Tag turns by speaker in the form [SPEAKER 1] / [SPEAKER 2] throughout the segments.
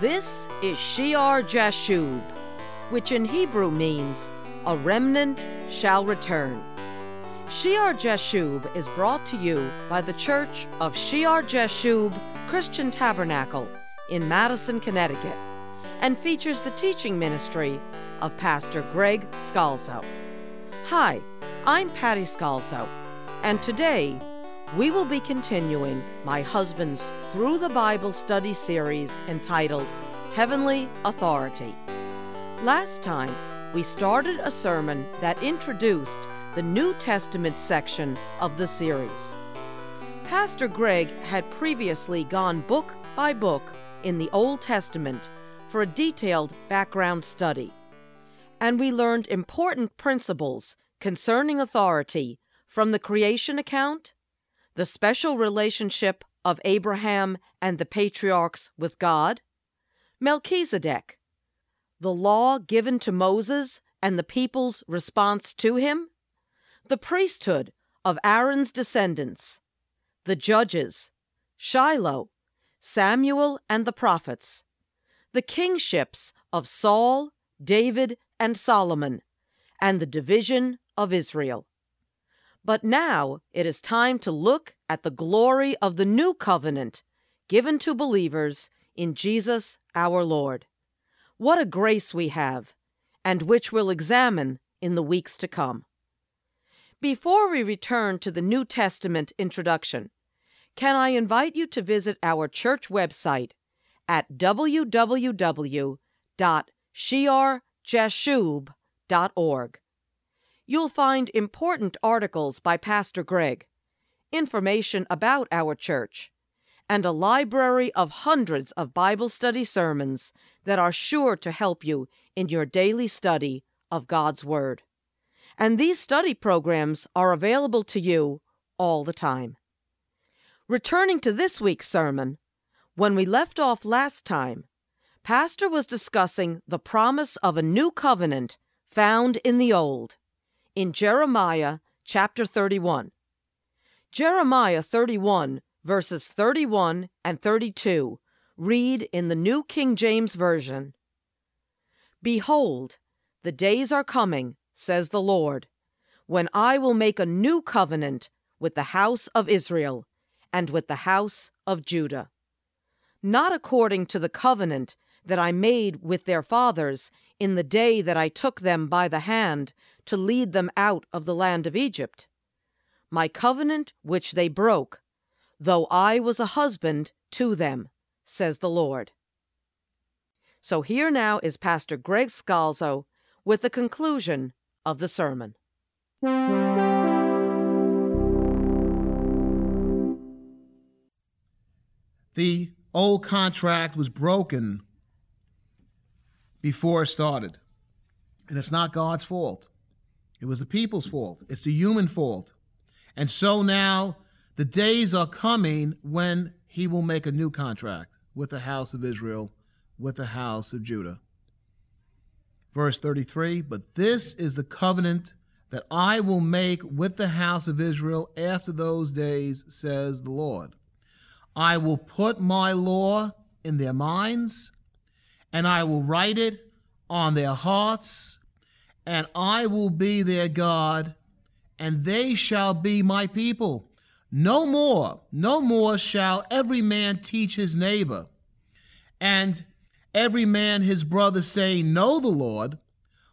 [SPEAKER 1] This is Shear Jashub, which in Hebrew means a remnant shall return. Shear Jashub is brought to you by the Church of Shear Jashub Christian Tabernacle in Madison, Connecticut, and features the teaching ministry of Pastor Greg Scalzo. Hi, I'm Patty Scalzo, and today we will be continuing my husband's Through the Bible study series entitled Heavenly Authority. Last time, we started a sermon that introduced the New Testament section of the series. Pastor Greg had previously gone book by book in the Old Testament for a detailed background study, and we learned important principles concerning authority from the creation account, the special relationship of Abraham and the patriarchs with God, Melchizedek, the law given to Moses and the people's response to him, the priesthood of Aaron's descendants, the judges, Shiloh, Samuel and the prophets, the kingships of Saul, David, and Solomon, and the division of Israel. But now it is time to look at the glory of the new covenant given to believers in Jesus our Lord. What a grace we have, and which we'll examine in the weeks to come. Before we return to the New Testament introduction, can I invite you to visit our church website at www.shearjashub.org. You'll find important articles by Pastor Greg, information about our church, and a library of hundreds of Bible study sermons that are sure to help you in your daily study of God's Word and these study programs are available to you all the time. Returning to this week's sermon, when we left off last time, Pastor was discussing the promise of a new covenant found in the Old, in Jeremiah chapter 31. Jeremiah 31, verses 31 and 32, read in the New King James Version Behold, the days are coming says the Lord, when I will make a new covenant with the house of Israel and with the house of Judah. Not according to the covenant that I made with their fathers in the day that I took them by the hand to lead them out of the land of Egypt. My covenant which they broke, though I was a husband to them, says the Lord. So here now is Pastor Greg Scalzo with the conclusion of the sermon.
[SPEAKER 2] The old contract was broken before it started. And it's not God's fault. It was the people's fault. It's the human fault. And so now the days are coming when he will make a new contract with the house of Israel, with the house of Judah. Verse 33 But this is the covenant that I will make with the house of Israel after those days, says the Lord. I will put my law in their minds, and I will write it on their hearts, and I will be their God, and they shall be my people. No more, no more shall every man teach his neighbor, and every man his brother, saying, Know the Lord,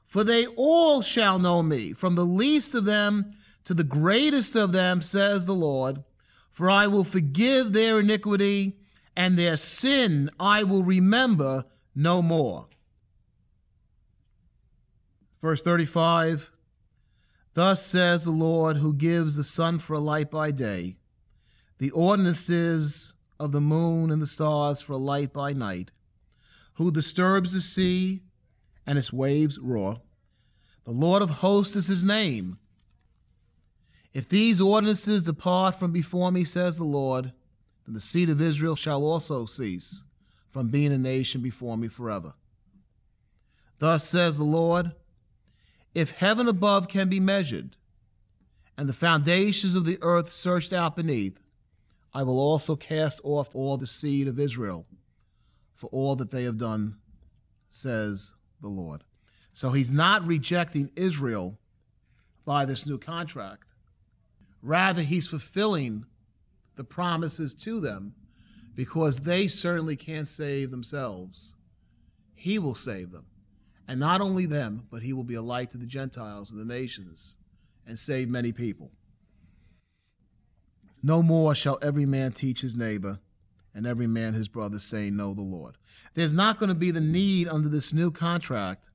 [SPEAKER 2] for they all shall know me, from the least of them to the greatest of them, says the Lord. For I will forgive their iniquity, and their sin I will remember no more. Verse 35 Thus says the Lord, who gives the sun for a light by day, the ordinances of the moon and the stars for a light by night who disturbs the sea and its waves roar. The Lord of hosts is his name. If these ordinances depart from before me, says the Lord, then the seed of Israel shall also cease from being a nation before me forever. Thus says the Lord If heaven above can be measured, and the foundations of the earth searched out beneath, I will also cast off all the seed of Israel for all that they have done, says the Lord. So he's not rejecting Israel by this new contract. Rather, he's fulfilling the promises to them because they certainly can't save themselves. He will save them. And not only them, but he will be a light to the Gentiles and the nations and save many people. No more shall every man teach his neighbor and every man his brother, saying, Know the Lord. There's not going to be the need under this new contract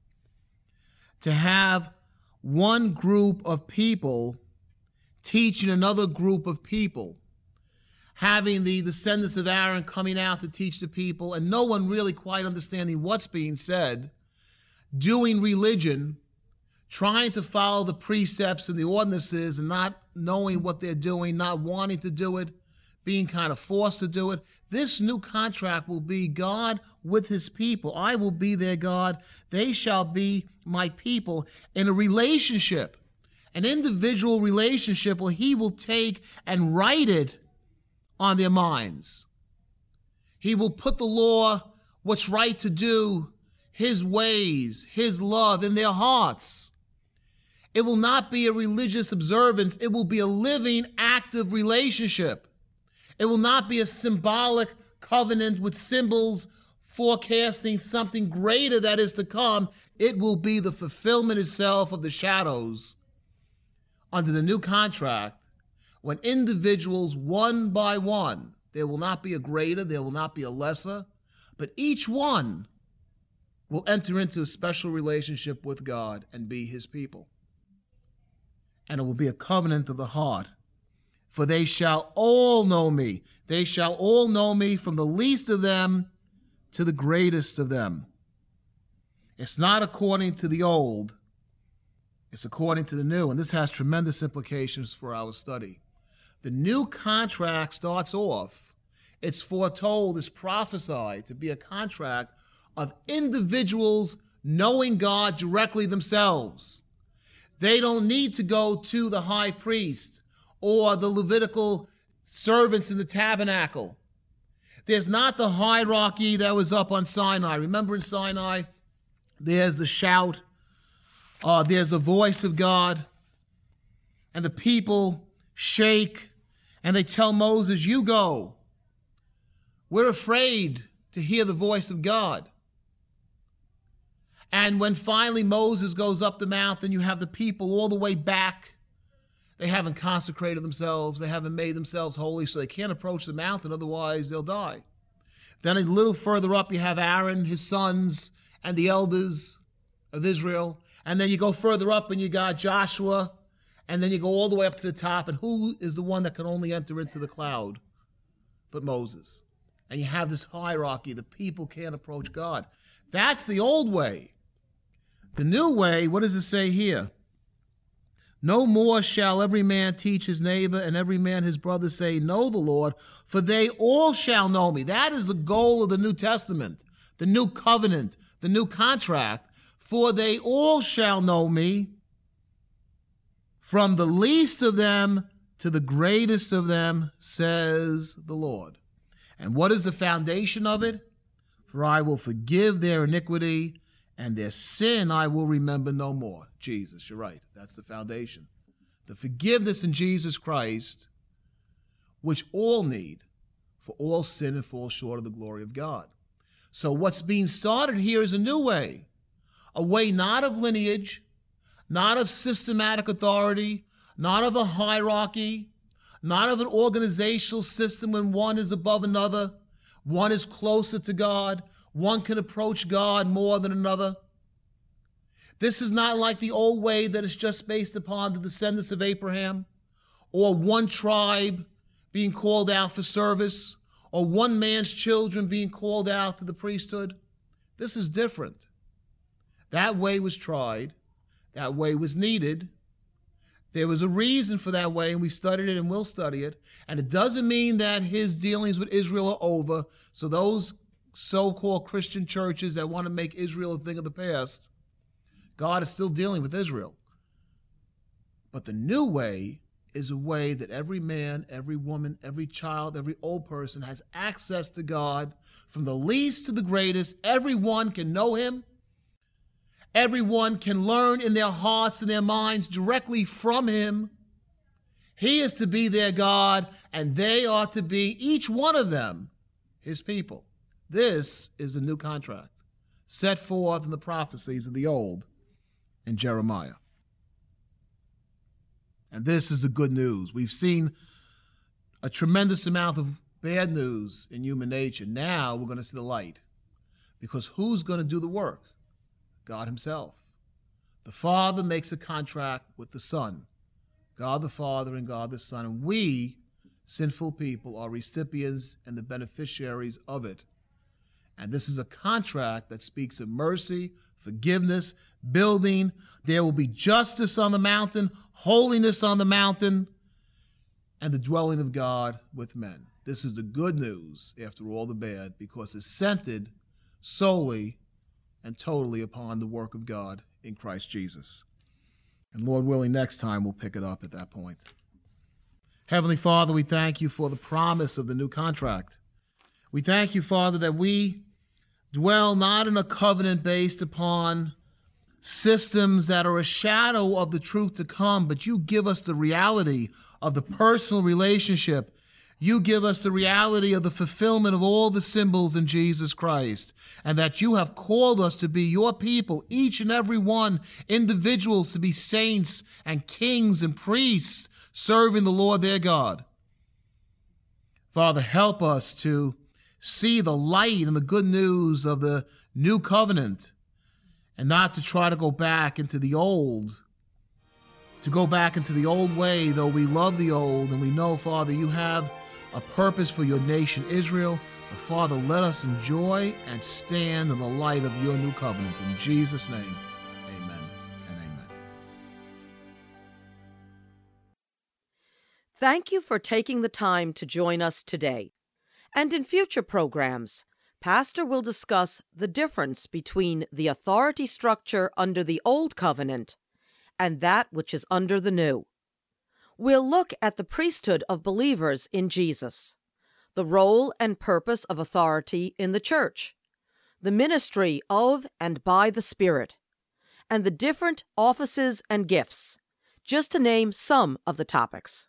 [SPEAKER 2] to have one group of people teaching another group of people, having the descendants of Aaron coming out to teach the people, and no one really quite understanding what's being said, doing religion, trying to follow the precepts and the ordinances, and not knowing what they're doing, not wanting to do it, being kind of forced to do it. This new contract will be God with his people. I will be their God. They shall be my people in a relationship, an individual relationship where he will take and write it on their minds. He will put the law, what's right to do, his ways, his love in their hearts. It will not be a religious observance, it will be a living, active relationship. It will not be a symbolic covenant with symbols forecasting something greater that is to come. It will be the fulfillment itself of the shadows under the new contract when individuals, one by one, there will not be a greater, there will not be a lesser, but each one will enter into a special relationship with God and be his people. And it will be a covenant of the heart for they shall all know me. They shall all know me from the least of them to the greatest of them. It's not according to the old, it's according to the new. And this has tremendous implications for our study. The new contract starts off, it's foretold, it's prophesied to be a contract of individuals knowing God directly themselves. They don't need to go to the high priest or the Levitical servants in the tabernacle. There's not the hierarchy that was up on Sinai. Remember in Sinai, there's the shout, uh, there's the voice of God, and the people shake and they tell Moses, You go. We're afraid to hear the voice of God. And when finally Moses goes up the mountain, you have the people all the way back they haven't consecrated themselves. They haven't made themselves holy, so they can't approach the mountain, otherwise, they'll die. Then a little further up, you have Aaron, his sons, and the elders of Israel. And then you go further up, and you got Joshua. And then you go all the way up to the top. And who is the one that can only enter into the cloud but Moses? And you have this hierarchy. The people can't approach God. That's the old way. The new way, what does it say here? No more shall every man teach his neighbor and every man his brother say, Know the Lord, for they all shall know me. That is the goal of the New Testament, the new covenant, the new contract. For they all shall know me, from the least of them to the greatest of them, says the Lord. And what is the foundation of it? For I will forgive their iniquity and their sin I will remember no more. Jesus, you're right. That's the foundation. The forgiveness in Jesus Christ, which all need, for all sin and fall short of the glory of God. So, what's being started here is a new way a way not of lineage, not of systematic authority, not of a hierarchy, not of an organizational system when one is above another, one is closer to God, one can approach God more than another. This is not like the old way that is just based upon the descendants of Abraham, or one tribe being called out for service, or one man's children being called out to the priesthood. This is different. That way was tried, that way was needed. There was a reason for that way, and we studied it and will study it. And it doesn't mean that his dealings with Israel are over. So those so called Christian churches that want to make Israel a thing of the past. God is still dealing with Israel. But the new way is a way that every man, every woman, every child, every old person has access to God from the least to the greatest. Everyone can know Him. Everyone can learn in their hearts and their minds directly from Him. He is to be their God, and they are to be, each one of them, His people. This is a new contract set forth in the prophecies of the old in Jeremiah. And this is the good news. We've seen a tremendous amount of bad news in human nature. Now we're going to see the light. Because who's going to do the work? God Himself. The Father makes a contract with the Son, God the Father and God the Son. And we, sinful people, are recipients and the beneficiaries of it. And this is a contract that speaks of mercy, forgiveness, building. There will be justice on the mountain, holiness on the mountain, and the dwelling of God with men. This is the good news after all the bad because it's centered solely and totally upon the work of God in Christ Jesus. And Lord willing, next time we'll pick it up at that point. Heavenly Father, we thank you for the promise of the new contract. We thank you, Father, that we dwell not in a covenant based upon systems that are a shadow of the truth to come, but you give us the reality of the personal relationship. You give us the reality of the fulfillment of all the symbols in Jesus Christ, and that you have called us to be your people, each and every one, individuals to be saints and kings and priests serving the Lord their God. Father, help us to see the light and the good news of the new covenant and not to try to go back into the old. To go back into the old way, though we love the old and we know, Father, you have a purpose for your nation, Israel. But Father, let us enjoy and stand in the light of your new covenant. In Jesus' name, amen and amen.
[SPEAKER 1] Thank you for taking the time to join us today. And in future programs, Pastor will discuss the difference between the authority structure under the Old Covenant and that which is under the New. We'll look at the priesthood of believers in Jesus, the role and purpose of authority in the church, the ministry of and by the Spirit, and the different offices and gifts, just to name some of the topics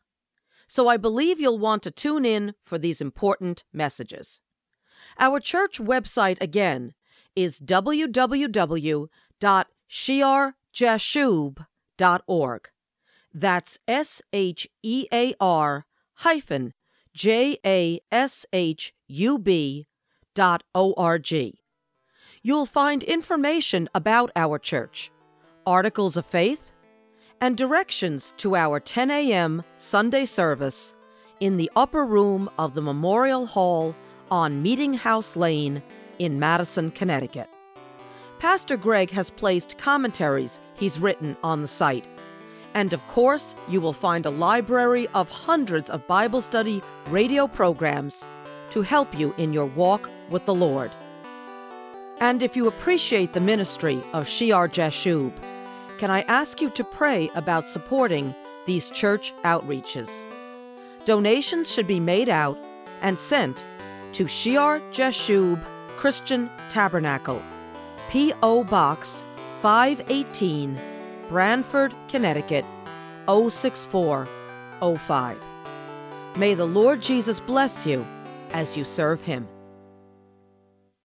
[SPEAKER 1] so I believe you'll want to tune in for these important messages. Our church website again is www.shearjashub.org. That's S H E A R hyphen J A S H U B dot O R G. You'll find information about our church, articles of faith, and directions to our 10 a.m. Sunday service in the upper room of the Memorial Hall on Meeting House Lane in Madison, Connecticut. Pastor Greg has placed commentaries he's written on the site. And of course, you will find a library of hundreds of Bible study radio programs to help you in your walk with the Lord. And if you appreciate the ministry of Shear Jashub, can I ask you to pray about supporting these church outreaches? Donations should be made out and sent to Shear Jashub Christian Tabernacle, P.O. Box 518, Branford, Connecticut 06405. May the Lord Jesus bless you as you serve him.